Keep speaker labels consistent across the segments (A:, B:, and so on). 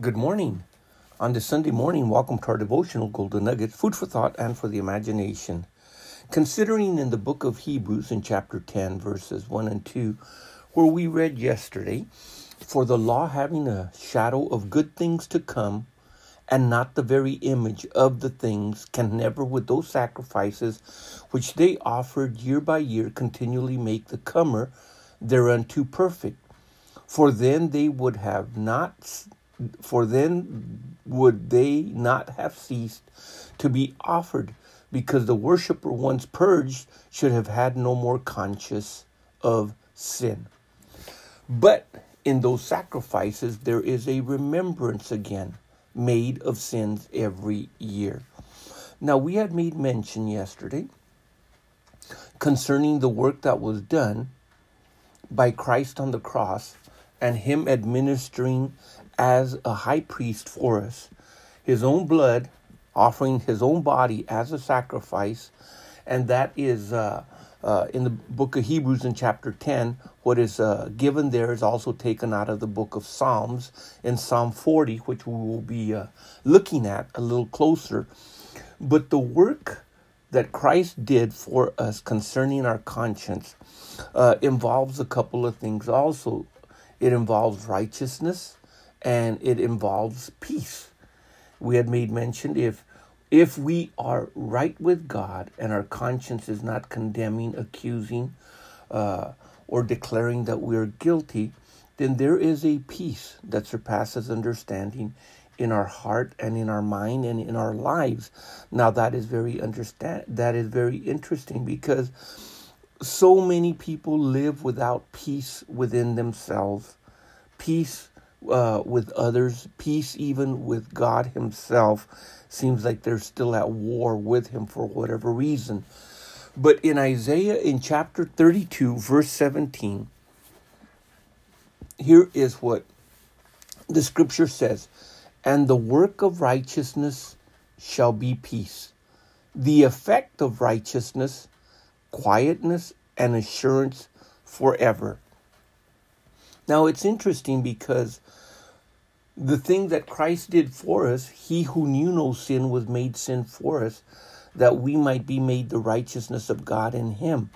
A: Good morning. On this Sunday morning, welcome to our devotional Golden Nuggets, food for thought and for the imagination. Considering in the book of Hebrews in chapter 10, verses 1 and 2, where we read yesterday, For the law having a shadow of good things to come, and not the very image of the things, can never with those sacrifices which they offered year by year continually make the comer thereunto perfect. For then they would have not for then would they not have ceased to be offered, because the worshipper once purged should have had no more conscience of sin. But in those sacrifices, there is a remembrance again made of sins every year. Now, we had made mention yesterday concerning the work that was done by Christ on the cross and Him administering as a high priest for us, his own blood, offering his own body as a sacrifice, and that is uh, uh, in the book of Hebrews in chapter 10. What is uh, given there is also taken out of the book of Psalms in Psalm 40, which we will be uh, looking at a little closer. But the work that Christ did for us concerning our conscience uh, involves a couple of things also. It involves righteousness, and it involves peace. We had made mention if if we are right with God and our conscience is not condemning, accusing, uh, or declaring that we are guilty, then there is a peace that surpasses understanding in our heart and in our mind and in our lives. Now that is very understand that is very interesting because so many people live without peace within themselves, peace uh, with others, peace even with God Himself. Seems like they're still at war with Him for whatever reason. But in Isaiah, in chapter 32, verse 17, here is what the scripture says And the work of righteousness shall be peace. The effect of righteousness, quietness, and assurance forever. Now it's interesting because the thing that Christ did for us, he who knew no sin was made sin for us, that we might be made the righteousness of God in him.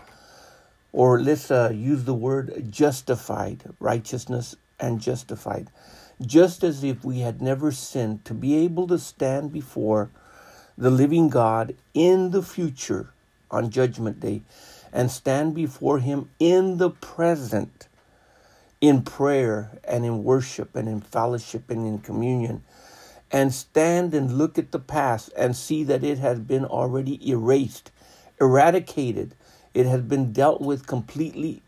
A: Or let's uh, use the word justified, righteousness and justified. Just as if we had never sinned, to be able to stand before the living God in the future on Judgment Day and stand before Him in the present in prayer and in worship and in fellowship and in communion and stand and look at the past and see that it has been already erased, eradicated, it has been dealt with completely,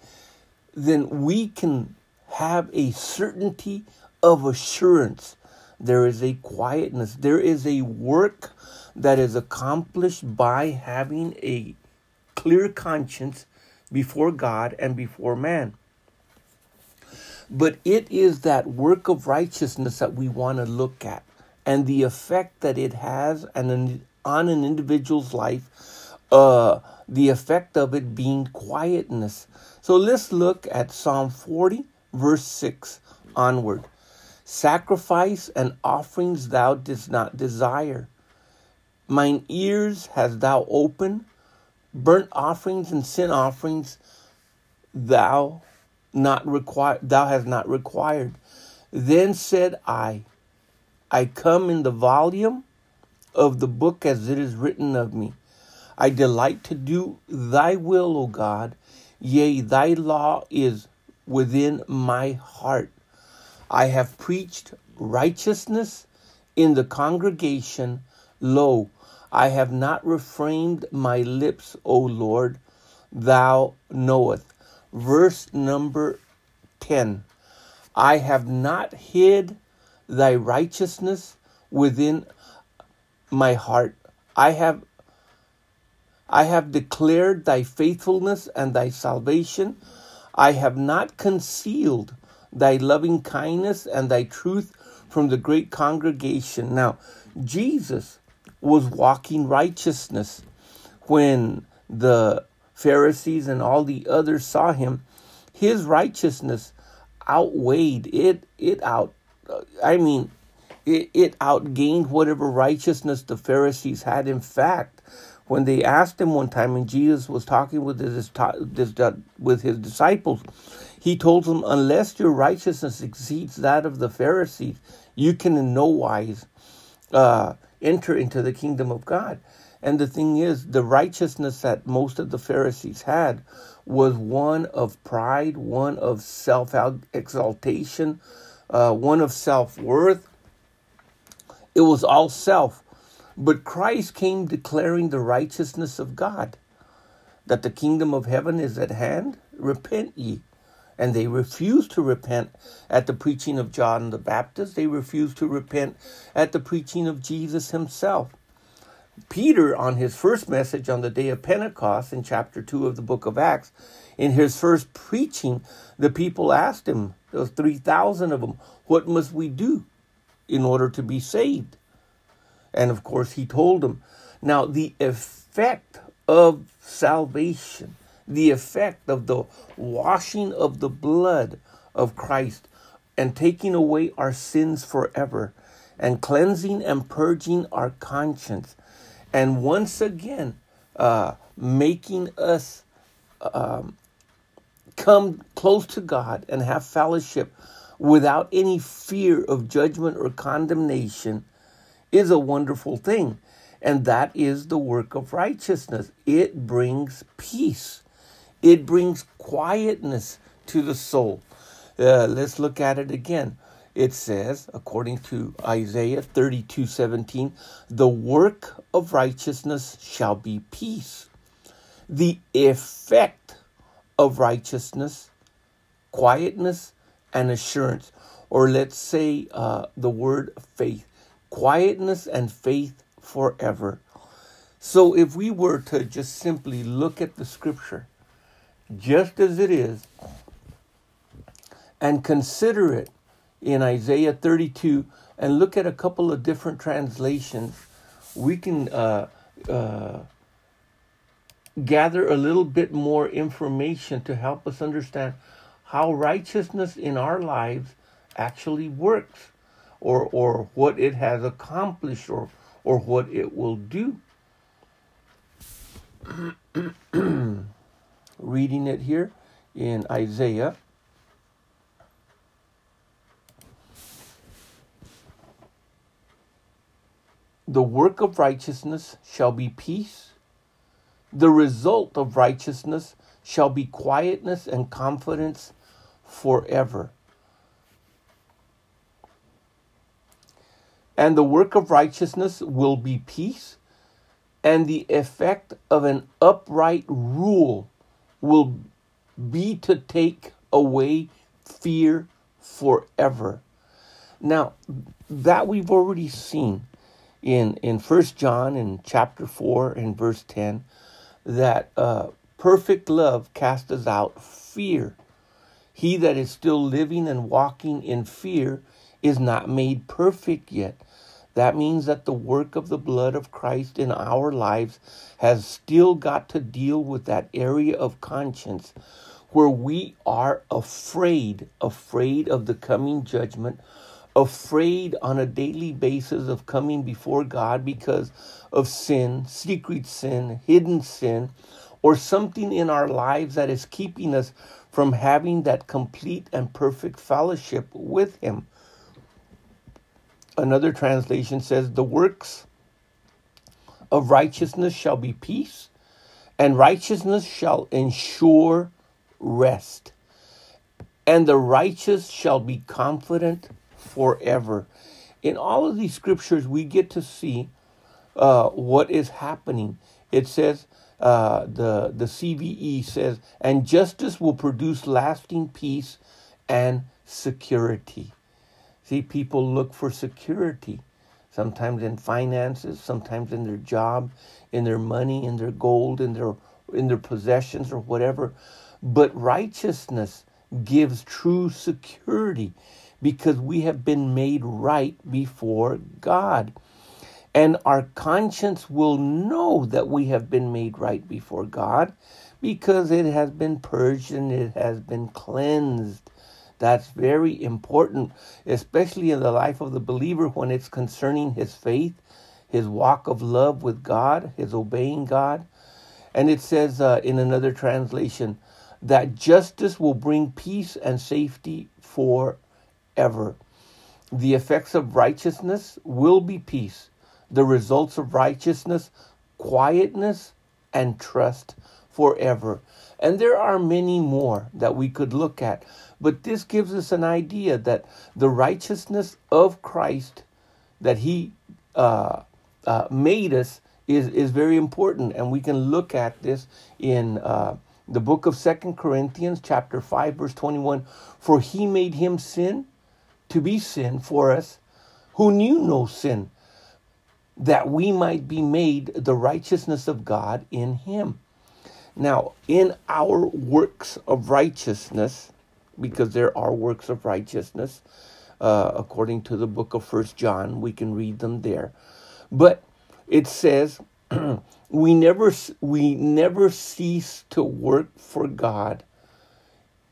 A: then we can have a certainty of assurance. There is a quietness, there is a work that is accomplished by having a clear conscience before God and before man. But it is that work of righteousness that we want to look at and the effect that it has on an individual's life, uh, the effect of it being quietness. So let's look at Psalm 40, verse 6 onward. Sacrifice and offerings thou didst not desire. Mine ears hast thou opened, burnt offerings and sin offerings thou not require thou hast not required. Then said I, I come in the volume of the book as it is written of me. I delight to do thy will, O God. Yea, thy law is within my heart. I have preached righteousness in the congregation. Lo, I have not refrained my lips, O Lord. Thou knowest verse number 10 I have not hid thy righteousness within my heart. I have I have declared thy faithfulness and thy salvation. I have not concealed thy loving kindness and thy truth from the great congregation. Now, Jesus was walking righteousness when the Pharisees and all the others saw him, his righteousness outweighed it. It out. I mean, it, it outgained whatever righteousness the Pharisees had. In fact, when they asked him one time, and Jesus was talking with his with his disciples, he told them, "Unless your righteousness exceeds that of the Pharisees, you can in no wise uh, enter into the kingdom of God." And the thing is, the righteousness that most of the Pharisees had was one of pride, one of self exaltation, uh, one of self worth. It was all self. But Christ came declaring the righteousness of God, that the kingdom of heaven is at hand. Repent ye. And they refused to repent at the preaching of John the Baptist. They refused to repent at the preaching of Jesus himself. Peter, on his first message on the day of Pentecost in chapter 2 of the book of Acts, in his first preaching, the people asked him, was 3,000 of them, what must we do in order to be saved? And of course, he told them. Now, the effect of salvation, the effect of the washing of the blood of Christ and taking away our sins forever and cleansing and purging our conscience and once again uh, making us um, come close to God and have fellowship without any fear of judgment or condemnation is a wonderful thing. And that is the work of righteousness. It brings peace, it brings quietness to the soul. Uh, let's look at it again it says, according to Isaiah 32 17, the work of righteousness shall be peace. The effect of righteousness, quietness, and assurance. Or let's say uh, the word faith, quietness and faith forever. So if we were to just simply look at the scripture just as it is and consider it in Isaiah 32 and look at a couple of different translations, we can uh, uh, gather a little bit more information to help us understand how righteousness in our lives actually works or, or what it has accomplished or, or what it will do. Reading it here in Isaiah The work of righteousness shall be peace. The result of righteousness shall be quietness and confidence forever. And the work of righteousness will be peace, and the effect of an upright rule will be to take away fear forever. Now, that we've already seen in in First John in chapter four and verse ten that uh, perfect love casteth out fear. He that is still living and walking in fear is not made perfect yet. That means that the work of the blood of Christ in our lives has still got to deal with that area of conscience where we are afraid, afraid of the coming judgment, afraid on a daily basis of coming before God because of sin, secret sin, hidden sin, or something in our lives that is keeping us from having that complete and perfect fellowship with Him. Another translation says, The works of righteousness shall be peace, and righteousness shall ensure rest. And the righteous shall be confident forever. In all of these scriptures, we get to see uh, what is happening. It says, uh, the, the CVE says, and justice will produce lasting peace and security. See, people look for security, sometimes in finances, sometimes in their job, in their money, in their gold, in their in their possessions or whatever. But righteousness gives true security because we have been made right before God. And our conscience will know that we have been made right before God because it has been purged and it has been cleansed. That's very important, especially in the life of the believer when it's concerning his faith, his walk of love with God, his obeying God. And it says uh, in another translation that justice will bring peace and safety forever. The effects of righteousness will be peace. The results of righteousness, quietness, and trust forever. And there are many more that we could look at. But this gives us an idea that the righteousness of Christ that He uh, uh, made us is, is very important. And we can look at this in uh, the book of Second Corinthians, chapter 5, verse 21. For He made Him sin to be sin for us who knew no sin, that we might be made the righteousness of God in Him. Now, in our works of righteousness, because there are works of righteousness, uh, according to the book of First John, we can read them there. But it says, we never we never cease to work for God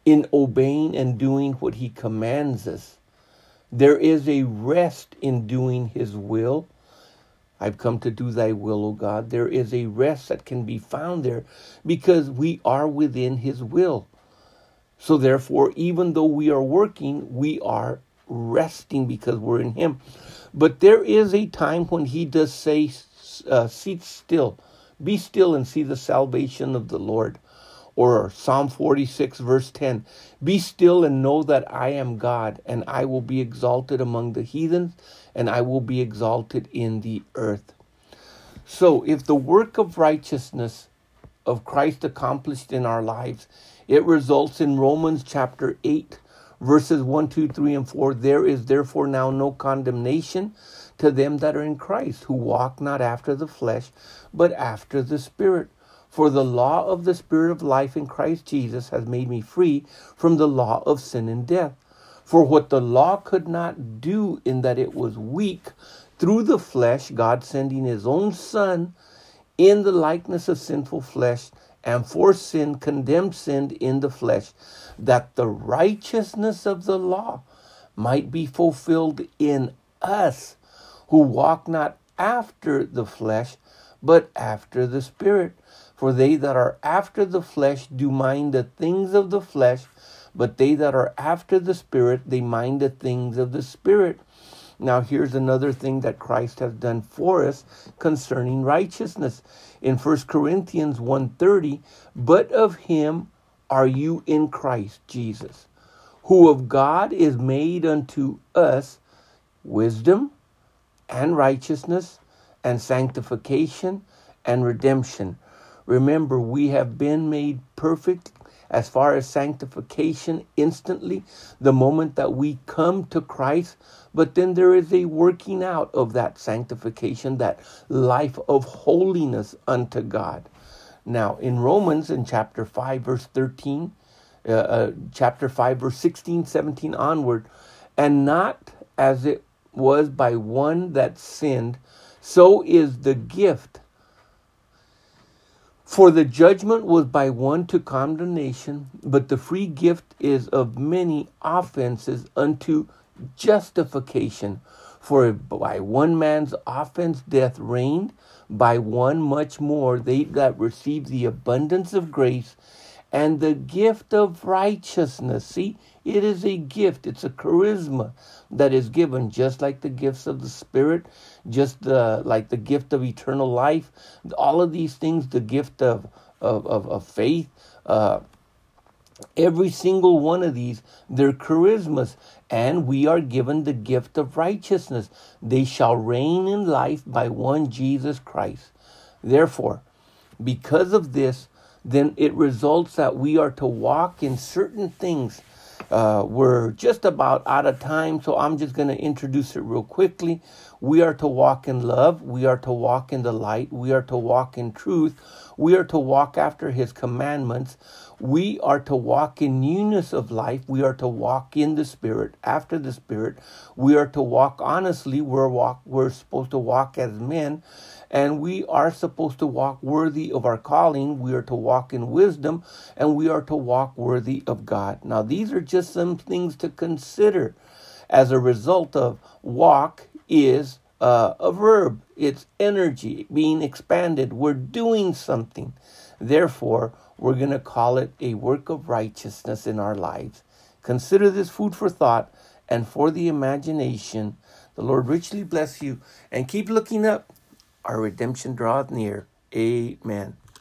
A: in obeying and doing what He commands us. There is a rest in doing His will I've come to do thy will, O God. There is a rest that can be found there because we are within his will. So therefore, even though we are working, we are resting because we're in him. But there is a time when he does say, uh, sit still, be still and see the salvation of the Lord or Psalm 46, verse 10 Be still and know that I am God, and I will be exalted among the heathens, and I will be exalted in the earth. So, if the work of righteousness of Christ accomplished in our lives, it results in Romans chapter 8, verses 1, 2, 3, and 4. There is therefore now no condemnation to them that are in Christ, who walk not after the flesh, but after the Spirit. For the law of the Spirit of life in Christ Jesus has made me free from the law of sin and death. For what the law could not do in that it was weak, through the flesh, God sending his own Son in the likeness of sinful flesh, and for sin condemned sin in the flesh, that the righteousness of the law might be fulfilled in us who walk not after the flesh, but after the Spirit. For they that are after the flesh do mind the things of the flesh, but they that are after the Spirit, they mind the things of the Spirit. Now, here's another thing that Christ has done for us concerning righteousness. In 1 Corinthians 1.30, but of him are you in Christ Jesus, who of God is made unto us wisdom and righteousness and sanctification and redemption Remember, we have been made perfect as far as sanctification instantly, the moment that we come to Christ. But then there is a working out of that sanctification, that life of holiness unto God. Now, in Romans, in chapter 5, verse 13, uh, uh, chapter 5, verse 16, 17 onward, and not as it was by one that sinned, so is the gift for the judgment was by one to condemnation, but the free gift is of many offenses unto justification. For by one man's offense death reigned, by one much more they that receive the abundance of grace and the gift of righteousness. See, it is a gift, it's a charisma that is given, just like the gifts of the Spirit, just the, like the gift of eternal life. All of these things, the gift of, of, of, of faith, uh, every single one of these, they're charismas, and we are given the gift of righteousness. They shall reign in life by one Jesus Christ. Therefore, because of this, then it results that we are to walk in certain things. Uh, we're just about out of time, so I'm just going to introduce it real quickly. We are to walk in love. We are to walk in the light. We are to walk in truth. We are to walk after his commandments. We are to walk in newness of life. We are to walk in the Spirit, after the Spirit. We are to walk honestly. We're, walk, we're supposed to walk as men. And we are supposed to walk worthy of our calling. We are to walk in wisdom. And we are to walk worthy of God. Now, these are just some things to consider as a result of walk is uh, a verb, it's energy being expanded. We're doing something. Therefore, we're going to call it a work of righteousness in our lives. Consider this food for thought and for the imagination. The Lord richly bless you and keep looking up. Our redemption draweth near. Amen.